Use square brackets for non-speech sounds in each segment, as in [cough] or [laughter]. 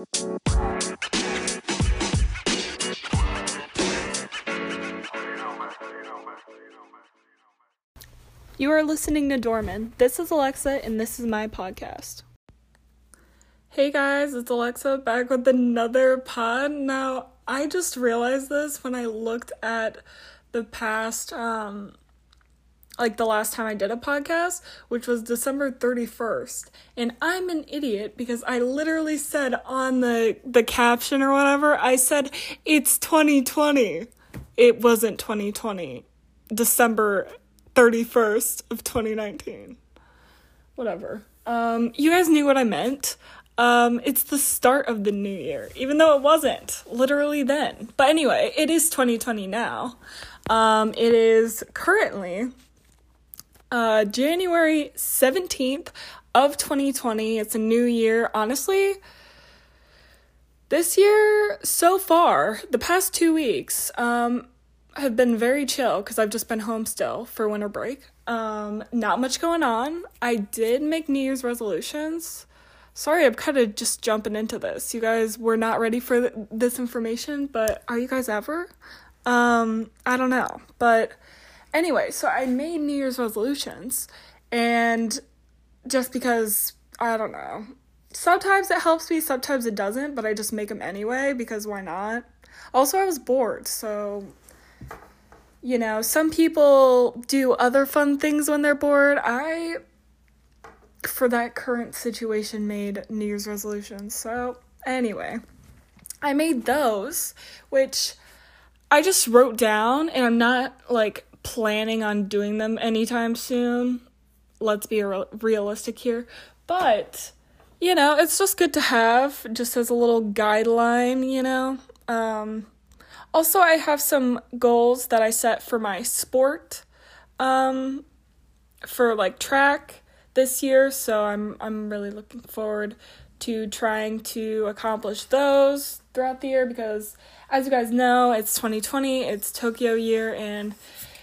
You are listening to Dorman. This is Alexa, and this is my podcast. Hey guys, it's Alexa back with another pod. Now, I just realized this when I looked at the past, um, like the last time I did a podcast, which was December 31st. And I'm an idiot because I literally said on the, the caption or whatever, I said, it's 2020. It wasn't 2020. December 31st of 2019. Whatever. Um, you guys knew what I meant. Um, it's the start of the new year, even though it wasn't literally then. But anyway, it is 2020 now. Um, it is currently uh, January 17th of 2020. It's a new year. Honestly, this year so far, the past two weeks, um, have been very chill because I've just been home still for winter break. Um, not much going on. I did make New Year's resolutions. Sorry, I'm kind of just jumping into this. You guys were not ready for th- this information, but are you guys ever? Um, I don't know. But anyway, so I made New Year's resolutions, and just because I don't know, sometimes it helps me, sometimes it doesn't, but I just make them anyway because why not? Also, I was bored, so you know, some people do other fun things when they're bored. I, for that current situation, made New Year's resolutions. So, anyway, I made those, which I just wrote down, and I'm not like planning on doing them anytime soon. Let's be real- realistic here. But, you know, it's just good to have, just as a little guideline, you know? Um, also, I have some goals that I set for my sport, um, for like track this year. So I'm I'm really looking forward to trying to accomplish those throughout the year because, as you guys know, it's 2020, it's Tokyo year, and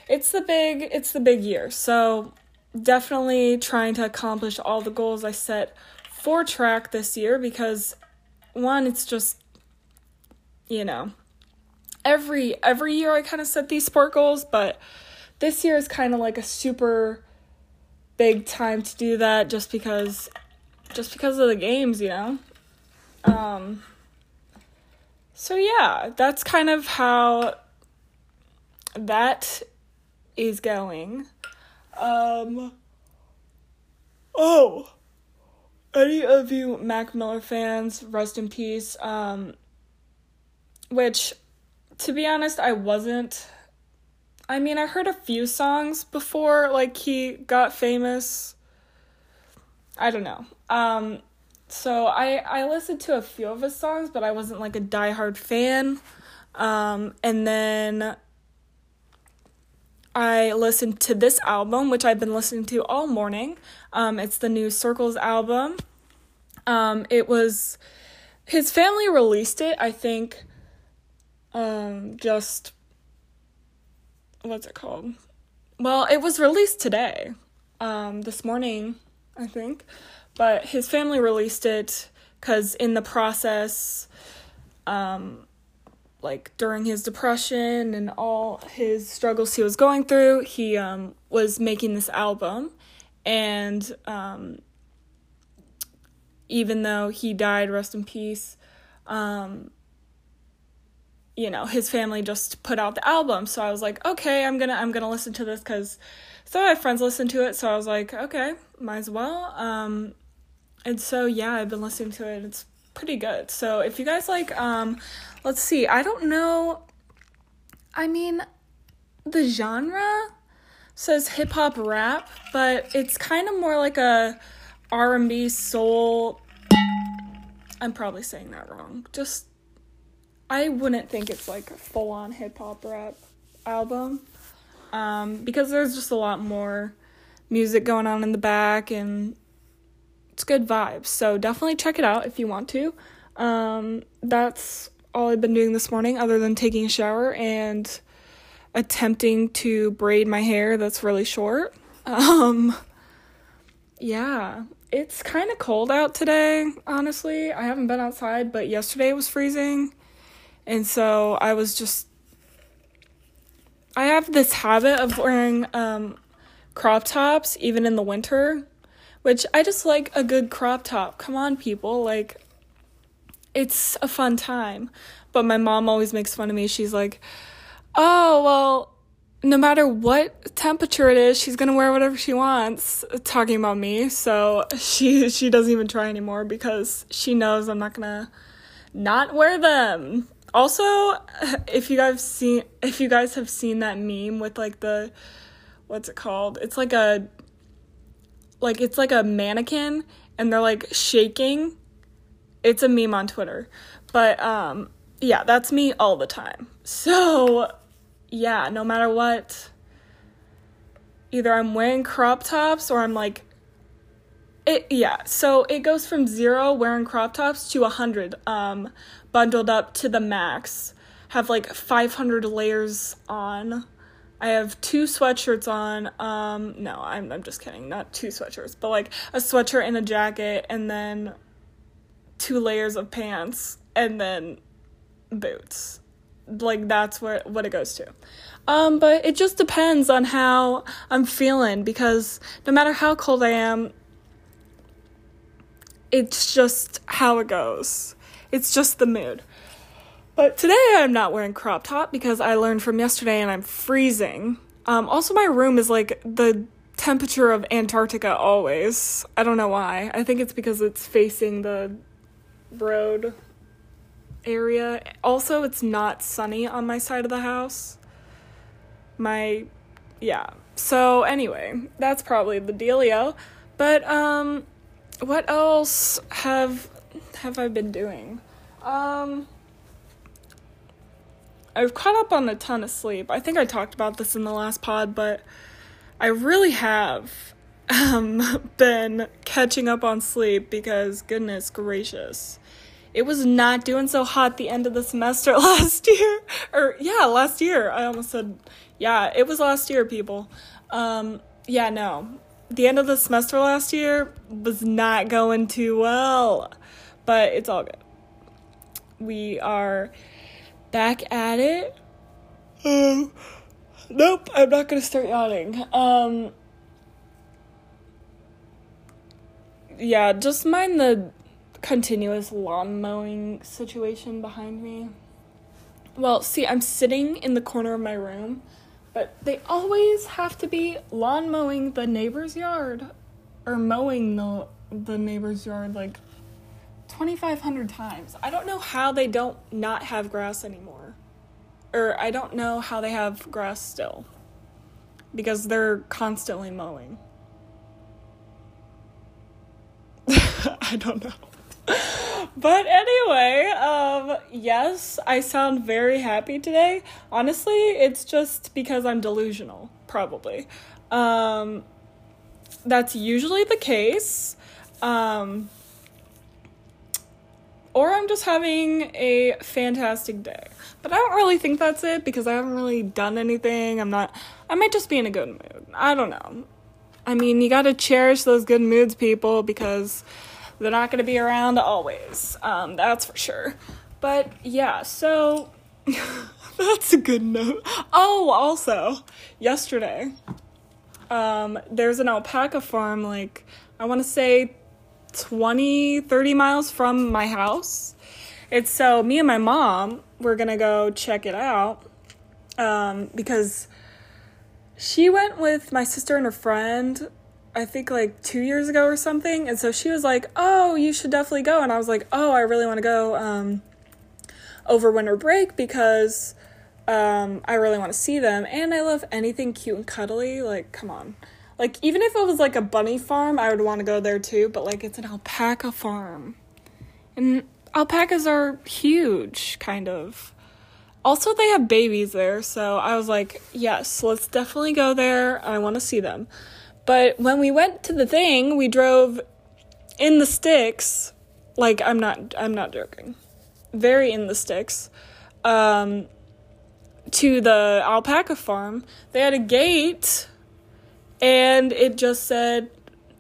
it's the big it's the big year. So definitely trying to accomplish all the goals I set for track this year because one, it's just you know every every year I kind of set these sport goals, but this year is kind of like a super big time to do that just because just because of the games, you know. Um so yeah, that's kind of how that is going. Um Oh. Any of you Mac Miller fans, rest in peace. Um which to be honest, I wasn't. I mean, I heard a few songs before like he got famous. I don't know. Um so I I listened to a few of his songs, but I wasn't like a diehard fan. Um and then I listened to this album, which I've been listening to all morning. Um, it's the new Circles album. Um, it was his family released it, I think, um, just what's it called? Well, it was released today, um, this morning, I think, but his family released it because in the process, um, like during his depression and all his struggles he was going through, he um, was making this album, and um, even though he died, rest in peace. Um, you know his family just put out the album. So i was like okay i'm gonna i'm gonna listen to this because some of my friends listened to it. So i was like okay might as well. Um and so yeah i've been listening to it. It's pretty good so if you guys like um let's see i don't know i mean the genre says hip hop rap but it's kind of more like a r&b soul i'm probably saying that wrong just I wouldn't think it's like a full on hip hop rap album. Um, because there's just a lot more music going on in the back and it's good vibes. So definitely check it out if you want to. Um, that's all I've been doing this morning other than taking a shower and attempting to braid my hair that's really short. [laughs] Um, yeah. it's kind of cold out today, honestly. I haven't been outside, but yesterday was freezing. And so I was just I have this habit of wearing um crop tops even in the winter, which I just like a good crop top. Come on, people, like it's a fun time. But my mom always makes fun of me. She's like, "Oh, well, no matter what temperature it is, she's gonna wear whatever she wants. Talking about me, so [laughs] she she doesn't even try anymore because she knows I'm not gonna not wear them. Also, if you guys seen if you guys have seen that meme with like the what's it called? It's like a like it's like a mannequin and they're like shaking. It's a meme on Twitter. But um yeah, that's me all the time. So yeah, no matter what, either I'm wearing crop tops or I'm like, it yeah. So it goes from zero wearing crop tops to a hundred, um, bundled up to the max. Have like 500 layers on. I have two sweatshirts on. Um, no, I'm I'm just kidding. Not two sweatshirts, but like a sweatshirt and a jacket, and then two layers of pants, and then boots like that's where what it goes to. Um, but it just depends on how I'm feeling because no matter how cold I am, it's just how it goes. It's just the mood. But today I'm not wearing crop top because I learned from yesterday and I'm freezing. Um, also, my room is like the temperature of Antarctica always. I don't know why. I think it's because it's facing the road area. Also, it's not sunny on my side of the house. My yeah. So anyway, that's probably the dealio. But um what else have have I been doing? Um I've caught up on a ton of sleep. I think I talked about this in the last pod, but I really have [laughs] um been catching up on sleep because goodness gracious it was not doing so hot the end of the semester [laughs] last year. Or yeah, last year. I almost said yeah, it was last year, people. Um, yeah, no. The end of the semester last year was not going too well. But it's all good. We are back at it. Um, nope, I'm not gonna start yawning. Um, yeah, just mind the continuous lawn mowing situation behind me. Well, see, I'm sitting in the corner of my room, but they always have to be lawn mowing the neighbor's yard or mowing the the neighbor's yard like 2500 times. I don't know how they don't not have grass anymore. Or I don't know how they have grass still. Because they're constantly mowing. [laughs] I don't know. but anyway, um, yes, I sound very happy today. Honestly, it's just because I'm delusional, probably. Um, that's usually the case. Um, or I'm just having a fantastic day. But I don't really think that's it because I haven't really done anything. I'm not, I might just be in a good mood. I don't know. I mean, you gotta cherish those good moods, people, because they're not to be around always. Um, that's for sure. But yeah, so [laughs] that's a good note. Oh, also, yesterday, um, there's an alpaca farm, like, I want to say 20, 30 miles from my house. It's so me and my mom, we're going to go check it out um, because she went with my sister and her friend I think like two years ago or something. And so she was like, Oh, you should definitely go. And I was like, Oh, I really want to go um, over winter break because um, I really want to see them. And I love anything cute and cuddly. Like, come on. Like, even if it was like a bunny farm, I would want to go there too. But like, it's an alpaca farm. And alpacas are huge, kind of. Also, they have babies there. So I was like, Yes, let's definitely go there. I want to see them. But when we went to the thing, we drove in the sticks. Like I'm not I'm not joking. Very in the sticks. Um to the alpaca farm. They had a gate and it just said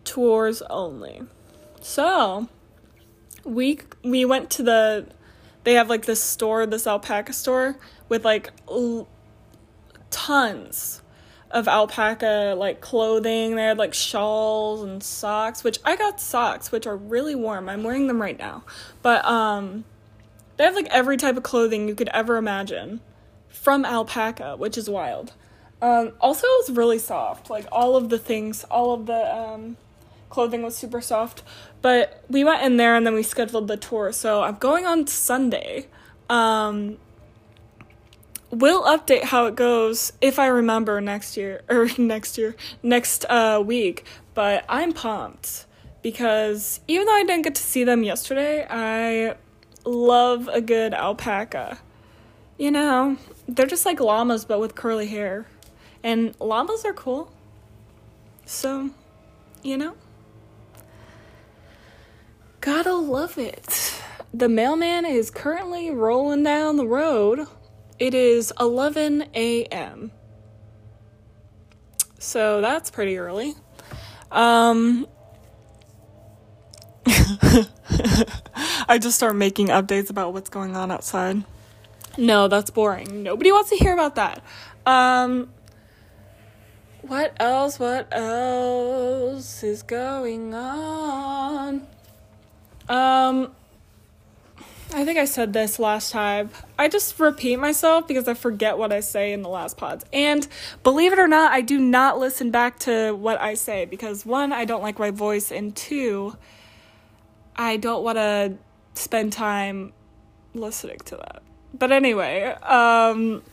tours only. So, we we went to the they have like this store, this alpaca store with like l- tons of alpaca like clothing. They had like shawls and socks, which I got socks, which are really warm. I'm wearing them right now. But um they have like every type of clothing you could ever imagine from alpaca, which is wild. Um, also, it was really soft. Like all of the things, all of the um, clothing was super soft. But we went in there and then we scheduled the tour. So I'm going on Sunday. Um, we'll update how it goes if I remember next year [laughs] or next year, next uh, week. But I'm pumped because even though I didn't get to see them yesterday, I love a good alpaca. You know, they're just like llamas but with curly hair. And llamas are cool. So, you know, gotta love it. The mailman is currently rolling down the road. It is 11 a.m. So that's pretty early. Um, [laughs] I just start making updates about what's going on outside. No, that's boring. Nobody wants to hear about that. Um, what else? What else is going on? Um, I think I said this last time. I just repeat myself because I forget what I say in the last pods. And believe it or not, I do not listen back to what I say because one, I don't like my voice, and two, I don't want to spend time listening to that. But anyway, um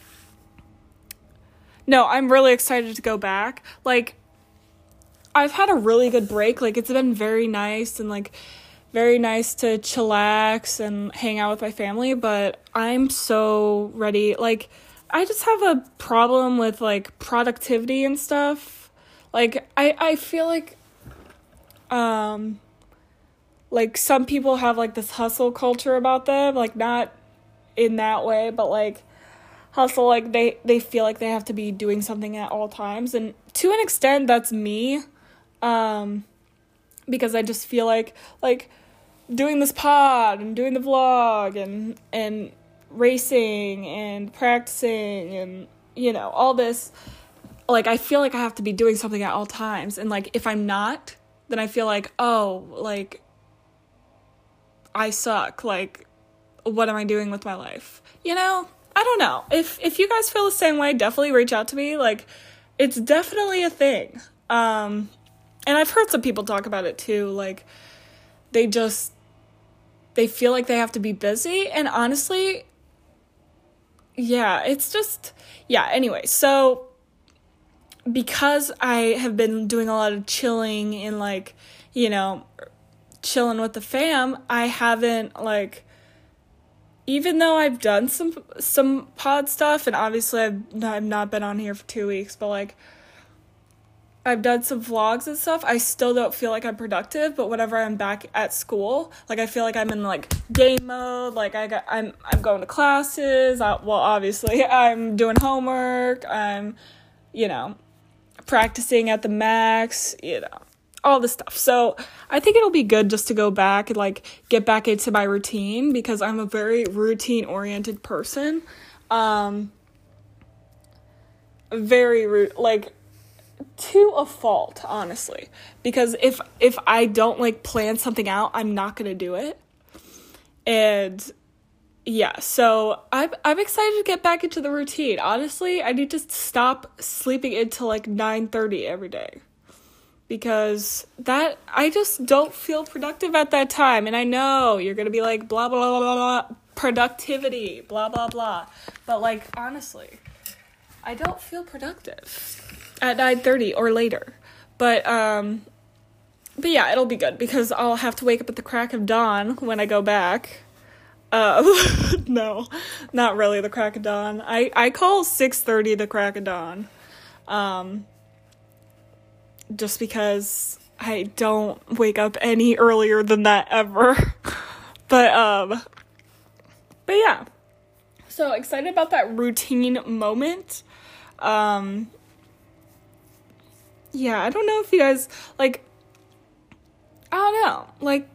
no, I'm really excited to go back. Like I've had a really good break. Like it's been very nice and like very nice to chillax and hang out with my family, but I'm so ready. Like I just have a problem with like productivity and stuff. Like I I feel like um like some people have like this hustle culture about them, like not in that way, but like hustle like they they feel like they have to be doing something at all times. And to an extent that's me um because I just feel like like doing this pod and doing the vlog and and racing and practicing and you know all this like I feel like I have to be doing something at all times. And like if I'm not then I feel like oh like I suck. Like what am I doing with my life? You know I don't know. If if you guys feel the same way definitely reach out to me. Like it's definitely a thing. Um and I've heard some people talk about it too. Like they just they feel like they have to be busy. And honestly yeah it's just yeah anyway. So because i have been doing a lot of chilling and like you know chilling with the fam i haven't like even though i've done some some pod stuff and obviously i've, I've not been on here for two weeks but like I've done some vlogs and stuff, I still don't feel like I'm productive. But whenever I'm back at school, like I feel like I'm in like game mode. Like I got, I'm I'm going to classes. I, well, obviously [laughs] I'm doing homework. I'm, you know, practicing at the max. You know, all this stuff. So I think it'll be good just to go back and like get back into my routine because I'm a very routine oriented person. Um, very like to a fault honestly because if if i don't like plan something out i'm not going to do it and yeah so i'm i'm excited to get back into the routine honestly i need to stop sleeping until like 9:30 every day because that i just don't feel productive at that time and i know you're to be like blah blah blah blah blah productivity blah blah blah but like honestly i don't feel productive at 9:30 or later. But um but yeah, it'll be good because I'll have to wake up at the crack of dawn when I go back. Uh [laughs] no, not really the crack of dawn. I I call 6:30 the crack of dawn. Um just because I don't wake up any earlier than that ever. [laughs] but um but yeah. So excited about that routine moment. Um yeah, I don't know if you guys like I don't know. Like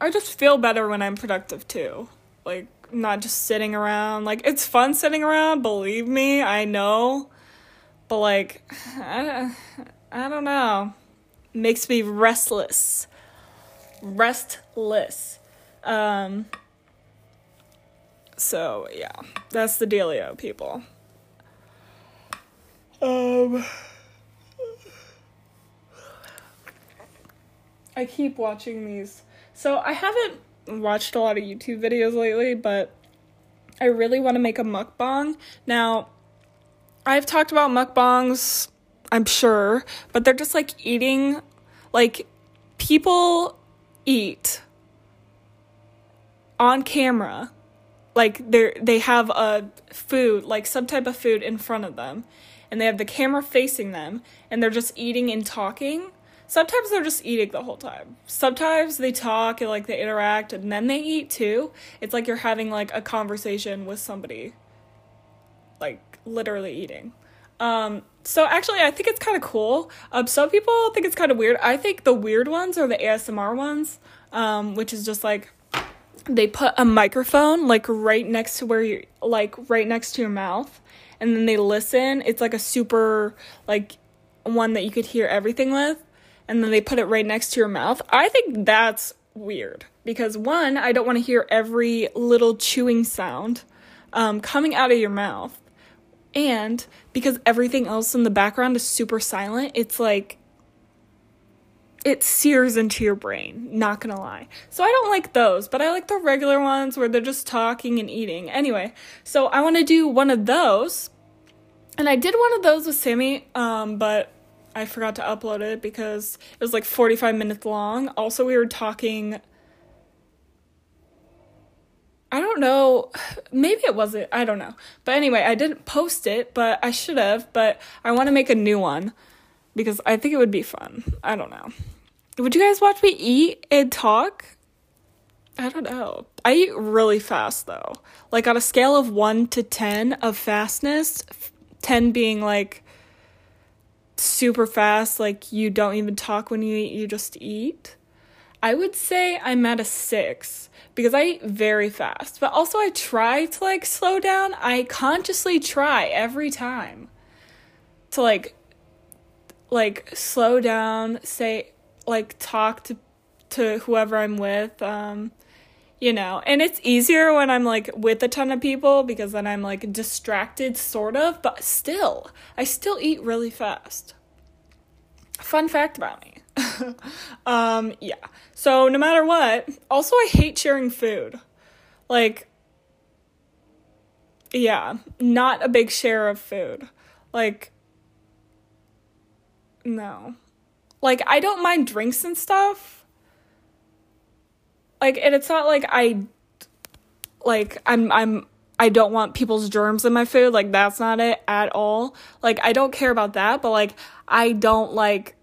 I just feel better when I'm productive too. Like not just sitting around. Like it's fun sitting around, believe me, I know. But like I, I don't know. Makes me restless. Restless. Um so yeah, that's the dealio, people. Um I keep watching these. So I haven't watched a lot of YouTube videos lately, but I really want to make a mukbang. Now, I've talked about mukbangs, I'm sure, but they're just like eating like people eat on camera. Like they they have a food, like some type of food in front of them, and they have the camera facing them, and they're just eating and talking sometimes they're just eating the whole time. Sometimes they talk and like they interact and then they eat too. It's like you're having like a conversation with somebody. Like literally eating. Um so actually I think it's kind of cool. Um some people think it's kind of weird. I think the weird ones are the ASMR ones, um which is just like they put a microphone like right next to where you like right next to your mouth and then they listen. It's like a super like one that you could hear everything with and then they put it right next to your mouth. I think that's weird because one, I don't want to hear every little chewing sound um, coming out of your mouth. And because everything else in the background is super silent, it's like it sears into your brain, not gonna lie. So I don't like those, but I like the regular ones where they're just talking and eating. Anyway, so I wanna do one of those. And I did one of those with Sammy, um, but I forgot to upload it because it was like 45 minutes long. Also, we were talking. I don't know. [sighs] Maybe it wasn't. I don't know. But anyway, I didn't post it, but I should have. But I want to make a new one because I think it would be fun. I don't know. Would you guys watch me eat and talk? I don't know. I eat really fast though. Like on a scale of 1 to 10 of fastness, 10 being like super fast, like you don't even talk when you eat, you just eat. I would say I'm at a six because I eat very fast, but also I try to like slow down. I consciously try every time to like like slow down, say like talk to to whoever I'm with. Um you know, and it's easier when I'm like with a ton of people because then I'm like distracted, sort of, but still, I still eat really fast. Fun fact about me. [laughs] um, yeah. So, no matter what, also, I hate sharing food. Like, yeah, not a big share of food. Like, no. Like, I don't mind drinks and stuff like and it's not like I like I'm I'm I don't want people's germs in my food. Like that's not it at all. Like I don't care about that, but like I don't like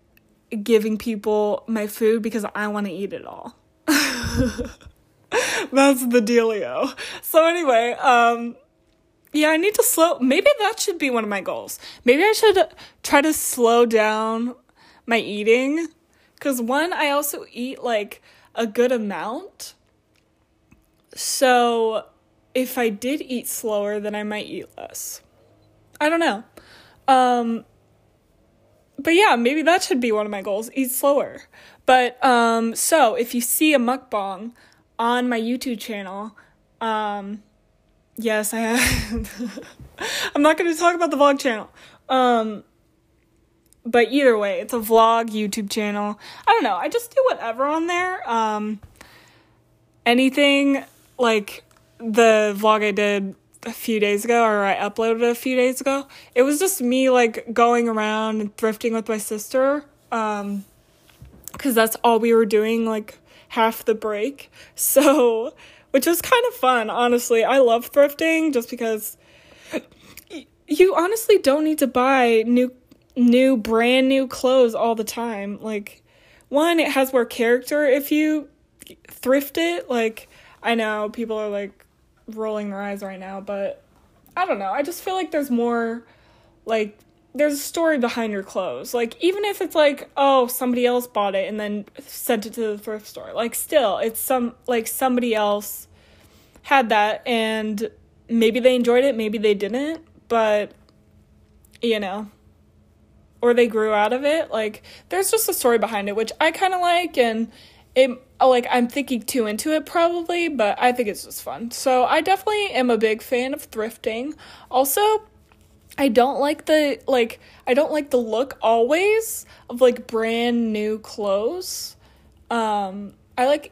giving people my food because I want to eat it all. [laughs] that's the dealio. So anyway, um yeah, I need to slow maybe that should be one of my goals. Maybe I should try to slow down my eating cuz one I also eat like a good amount. So if I did eat slower, then I might eat less. I don't know. Um, but yeah, maybe that should be one of my goals eat slower. But um, so if you see a mukbang on my YouTube channel, um, yes, I have. [laughs] I'm not going to talk about the vlog channel. Um, but either way, it's a vlog YouTube channel. I don't know. I just do whatever on there. Um, anything like the vlog I did a few days ago, or I uploaded a few days ago. It was just me like going around and thrifting with my sister. Um, because that's all we were doing like half the break. [laughs] So, which was kind of fun, honestly. I love thrifting just because you honestly don't need to buy new new brand new clothes all the time. Like one, it has more character if you thrift it. Like I know people are like rolling their eyes right now, but I don't know. I just feel like there's more like there's a story behind your clothes. Like even if it's like, oh, somebody else bought it and then sent it to the thrift store. Like still, it's some like somebody else had that and maybe they enjoyed it, maybe they didn't, but you know, or they grew out of it. Like there's just a story behind it which I kind of like and it like I'm thinking too into it probably, but I think it's just fun. So I definitely am a big fan of thrifting. Also, I don't like the like I don't like the look always of like brand new clothes. Um I like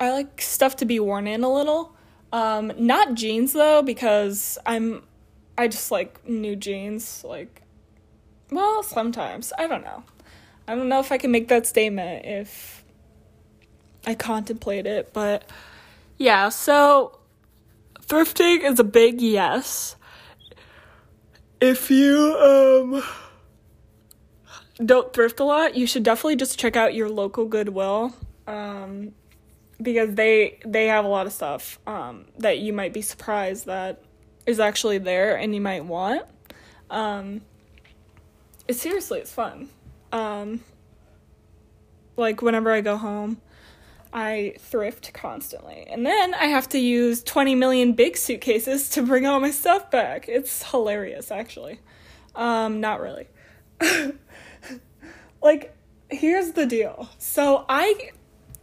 I like stuff to be worn in a little. Um not jeans though because I'm I just like new jeans like well, sometimes. I don't know. I don't know if I can make that statement if I contemplate it, but yeah, so thrifting is a big yes if you um don't thrift a lot, you should definitely just check out your local Goodwill. Um because they they have a lot of stuff um that you might be surprised that is actually there and you might want. Um it's seriously it's fun. Um like whenever I go home, I thrift constantly. And then I have to use 20 million big suitcases to bring all my stuff back. It's hilarious, actually. Um, not really. [laughs] like, here's the deal. So I.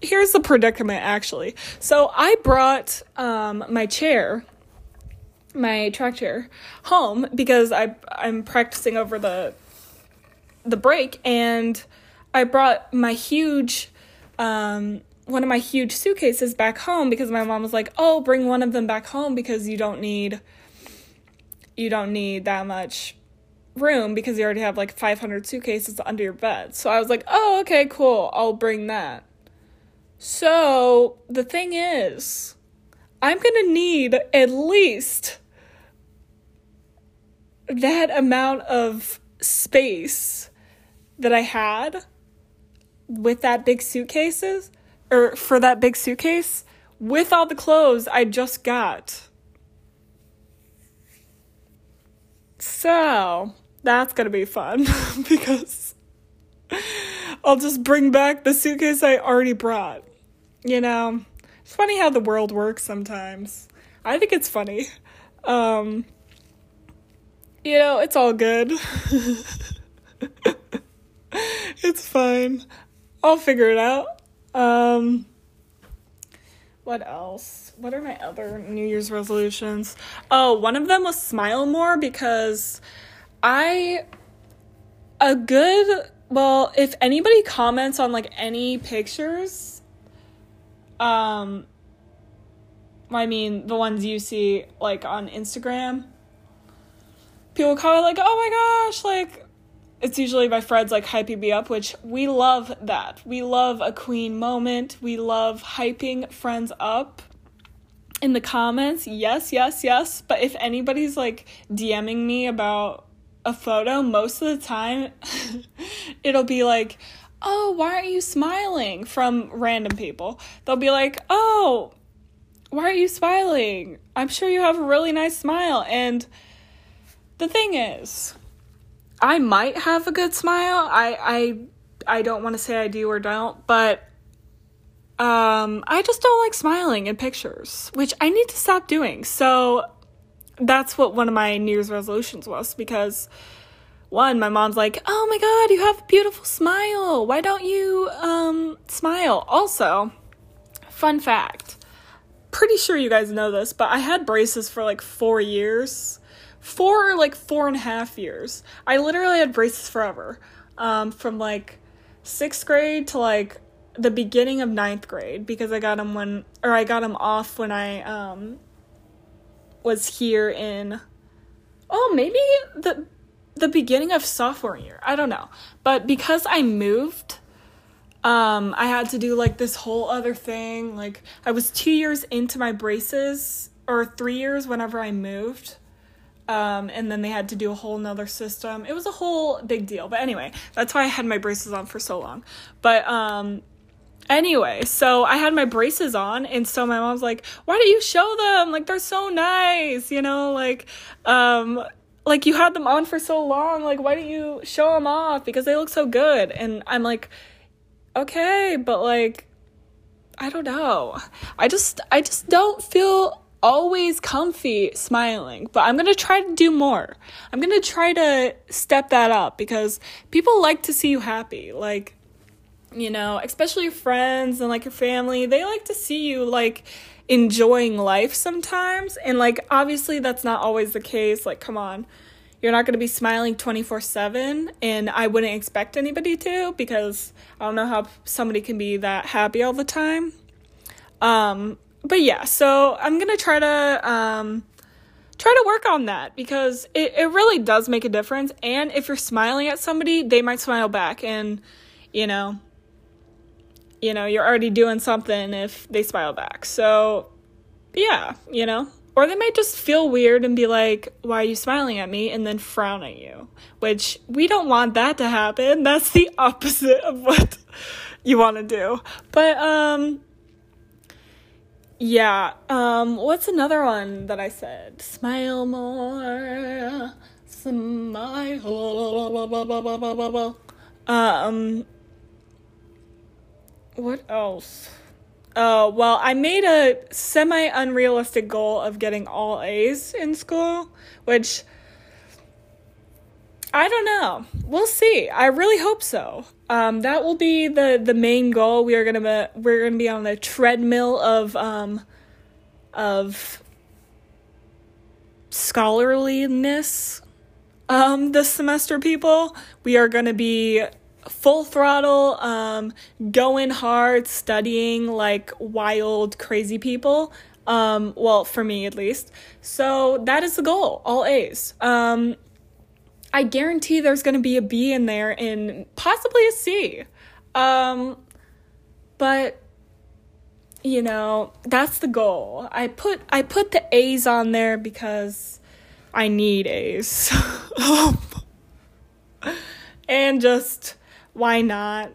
Here's the predicament, actually. So I brought um, my chair, my track chair, home because I I'm practicing over the the break, and I brought my huge um, one of my huge suitcases back home because my mom was like, "Oh, bring one of them back home because you don't need you don't need that much room because you already have like 500 suitcases under your bed." So I was like, "Oh, okay, cool. I'll bring that." So, the thing is, I'm going to need at least that amount of space that I had with that big suitcases or for that big suitcase with all the clothes I just got. So, that's to be fun [laughs] because I'll just bring back the suitcase I already brought. You know, it's funny how the world works sometimes. I think it's funny. Um, you know, it's all good. [laughs] it's fine. I'll figure it out. Um, what else? What are my other New Year's resolutions? Oh, one of them was smile more because I a good well, if anybody comments on like any pictures, um I mean the ones you see like on Instagram, people comment like, "Oh my gosh, like it's usually my friends like hyping me up, which we love that. We love a queen moment. We love hyping friends up in the comments. Yes, yes, yes. But if anybody's like DMing me about a photo, most of the time [laughs] it'll be like, oh, why aren't you smiling from random people? They'll be like, oh, why are you smiling? I'm sure you have a really nice smile. And the thing is, I might have a good smile. I I I don't want to say I do or don't, but um I just don't like smiling in pictures, which I need to stop doing. So that's what one of my New Year's resolutions was because one, my mom's like, "Oh my god, you have a beautiful smile. Why don't you um smile?" Also, fun fact. Pretty sure you guys know this, but I had braces for like 4 years for like four and a half years. I literally had braces forever. Um, from like sixth grade to like the beginning of ninth grade because I got them when, or I got them off when I um, was here in, oh, maybe the the beginning of sophomore year. I don't know. But because I moved, um, I had to do like this whole other thing. Like I was two years into my braces, or three years whenever I moved. Um, and then they had to do a whole nother system. It was a whole big deal. But anyway, that's why I had my braces on for so long. But um, anyway, so I had my braces on, and so my mom's like, "Why don't you show them? Like they're so nice, you know? Like, um, like you had them on for so long. Like why don't you show them off because they look so good?" And I'm like, "Okay, but like I don't know. I just I just don't feel always comfy smiling, but I'm going to try to do more. I'm going to try to step that up because people like to see you happy. Like you know, especially your friends and like your family, they like to see you like enjoying life sometimes. And like, obviously, that's not always the case. Like, come on, you're not going to be smiling 24 7. And I wouldn't expect anybody to because I don't know how somebody can be that happy all the time. Um, but yeah, so I'm to try to. Um, try to work on that because it, it really does make a difference and if you're smiling at somebody they might smile back and you know you know, you're already doing something if they smile back. So, yeah, you know. Or they might just feel weird and be like, why are you smiling at me? And then frown at you. Which we don't want that to happen. [laughs] That's the opposite of what you want to do. But, um, yeah. Um, what's another one that I said? Smile more. Smile. Um, what else? Uh, well, I made a semi unrealistic goal of getting all A's in school, which I don't know. We'll see. I really hope so. Um, that will be the the main goal. We are gonna be, we're gonna be on the treadmill of um of scholarliness um this semester people we are to be full throttle, um, going hard, studying like wild, crazy people. Um, well, for me at least. So that is the goal, all A's. Um, I guarantee there's going to be a B in there and possibly a C. Um, but you know, that's the goal. I put I put the A's on there because I need A's. [laughs] and just why not?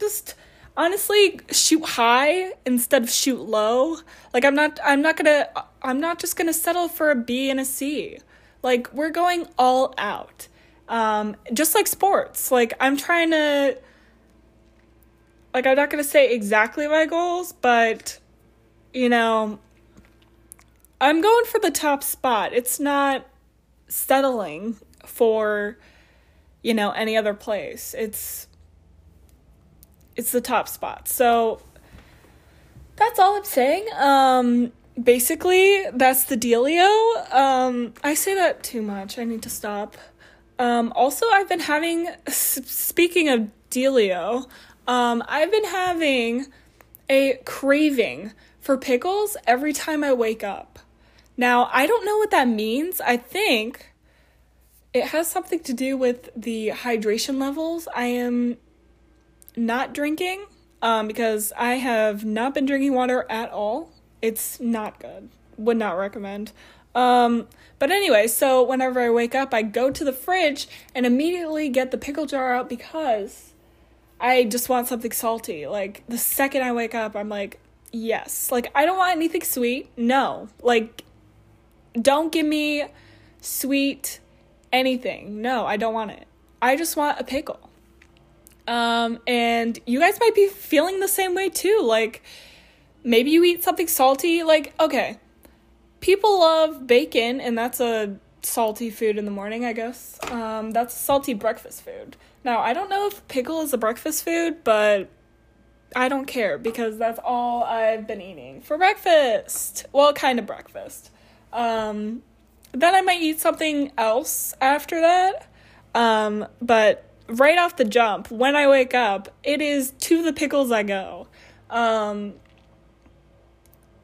Just honestly shoot high instead of shoot low. Like I'm not I'm not going to I'm not just going to settle for a B and a C. Like we're going all out. Um just like sports. Like I'm trying to like I'm not going to say exactly my goals, but you know, I'm going for the top spot. It's not settling for you know, any other place. It's it's the top spot. So that's all I'm saying. Um basically that's the dealio. Um I say that too much. I need to stop. Um also I've been having speaking of dealio, um I've been having a craving for pickles every time I wake up. Now, I don't know what that means. I think it has something to do with the hydration levels. I am not drinking um, because I have not been drinking water at all. It's not good. Would not recommend. Um, but anyway, so whenever I wake up, I go to the fridge and immediately get the pickle jar out because I just want something salty. Like the second I wake up, I'm like, yes. Like I don't want anything sweet. No. Like don't give me sweet anything. No, I don't want it. I just want a pickle. Um, and you guys might be feeling the same way too. Like, maybe you eat something salty. Like, okay, people love bacon, and that's a salty food in the morning, I guess. Um, that's salty breakfast food. Now, I don't know if pickle is a breakfast food, but I don't care because that's all I've been eating for breakfast. Well, kind of breakfast. Um, then I might eat something else after that. Um, but right off the jump, when I wake up, it is to the pickles I go. Um,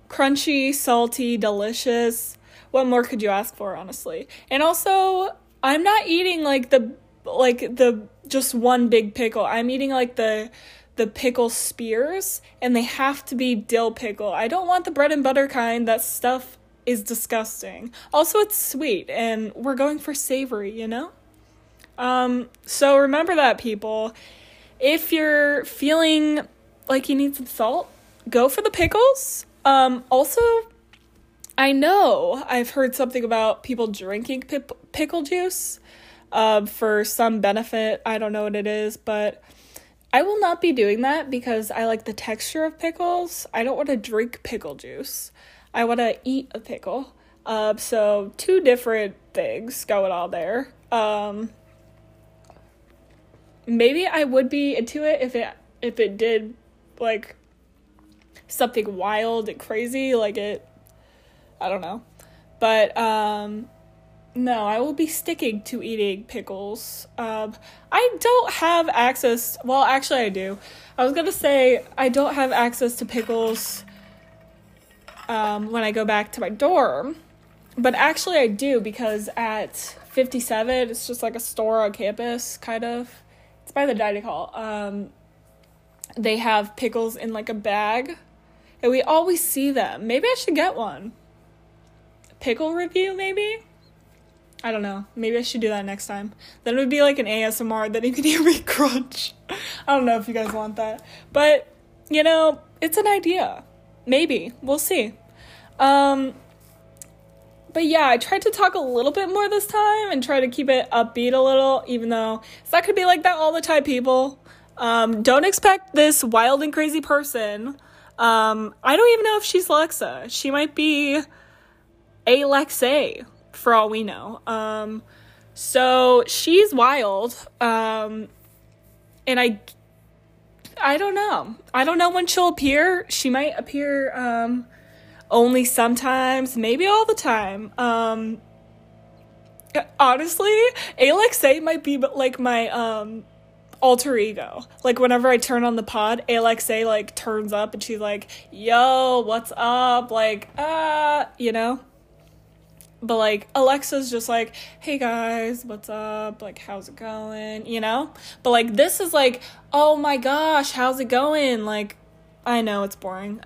crunchy, salty, delicious. What more could you ask for, honestly? And also, I'm not eating like the like the just one big pickle. I'm eating like the the pickle spears and they have to be dill pickle. I don't want the bread and butter kind. That stuff is disgusting. Also, it's sweet, and we're going for savory, you know? Um, so remember that, people. If you're feeling like you need some salt, go for the pickles. Um, also, I know I've heard something about people drinking pip- pickle juice uh, for some benefit. I don't know what it is, but I will not be doing that because I like the texture of pickles. I don't want to drink pickle juice. I want to eat a pickle. Uh, so two different things going on there. Um, maybe I would be into it if it if it did like something wild and crazy like it I don't know. But um no, I will be sticking to eating pickles. Um, I don't have access. Well, actually, I do. I was gonna say I don't have access to pickles um, when I go back to my dorm, but actually, I do because at 57, it's just like a store on campus, kind of. It's by the dining hall. Um, they have pickles in like a bag, and we always see them. Maybe I should get one. Pickle review, maybe? I don't know. Maybe I should do that next time. Then it would be like an ASMR that you could [laughs] hear me crunch. I don't know if you guys want that. But, you know, it's an idea. Maybe. We'll see. Um but yeah, I tried to talk a little bit more this time and try to keep it upbeat a little, even though it's not gonna be like that all the time, people. Um, don't expect this wild and crazy person. Um, I don't even know if she's Alexa. She might be Alexa for all we know. Um, so she's wild. Um, and I, I don't know. I don't know when she'll appear. She might appear um, only sometimes, maybe all the time. Um, honestly, Alexa might be like my um, alter ego. Like whenever I turn on the pod, Alexa like turns up and she's like, "Yo, what's up?" Like, uh, you know. But like Alexa's just like, hey guys, what's up? Like, how's it going? You know? But like, this is like, oh my gosh, how's it going? Like, I know it's boring,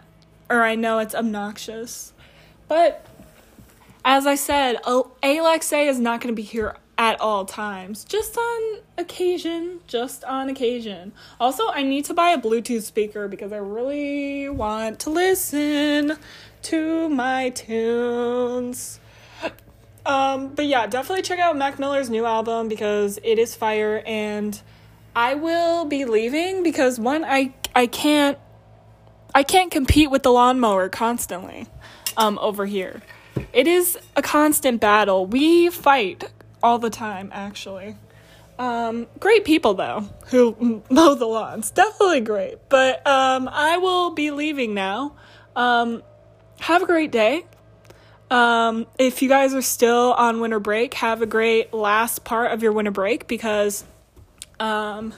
or I know it's obnoxious. But as I said, Alexa is not going to be here at all times, just on occasion, just on occasion. Also, I need to buy a Bluetooth speaker because I really want to listen to my tunes. Um, but yeah, definitely check out Mac Miller's new album because it is fire and I will be leaving because one I I can't I can't compete with the lawnmower constantly um over here. It is a constant battle. We fight all the time actually. Um, great people though who [laughs] mow the lawns. Definitely great. But um, I will be leaving now. Um, have a great day. Um, if you guys are still on winter break, have a great last part of your winter break because um,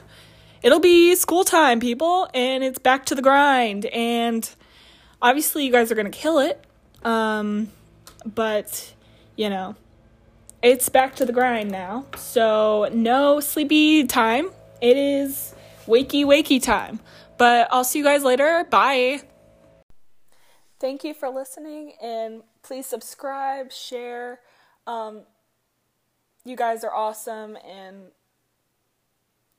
it'll be school time, people, and it's back to the grind. And obviously, you guys are to kill it. Um, but, you know, it's back to the grind now. So, no sleepy time. It is wakey, wakey time. But I'll see you guys later. Bye. Thank you for listening and please subscribe, share. Um, you guys are awesome and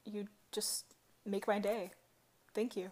you just make my day. Thank you.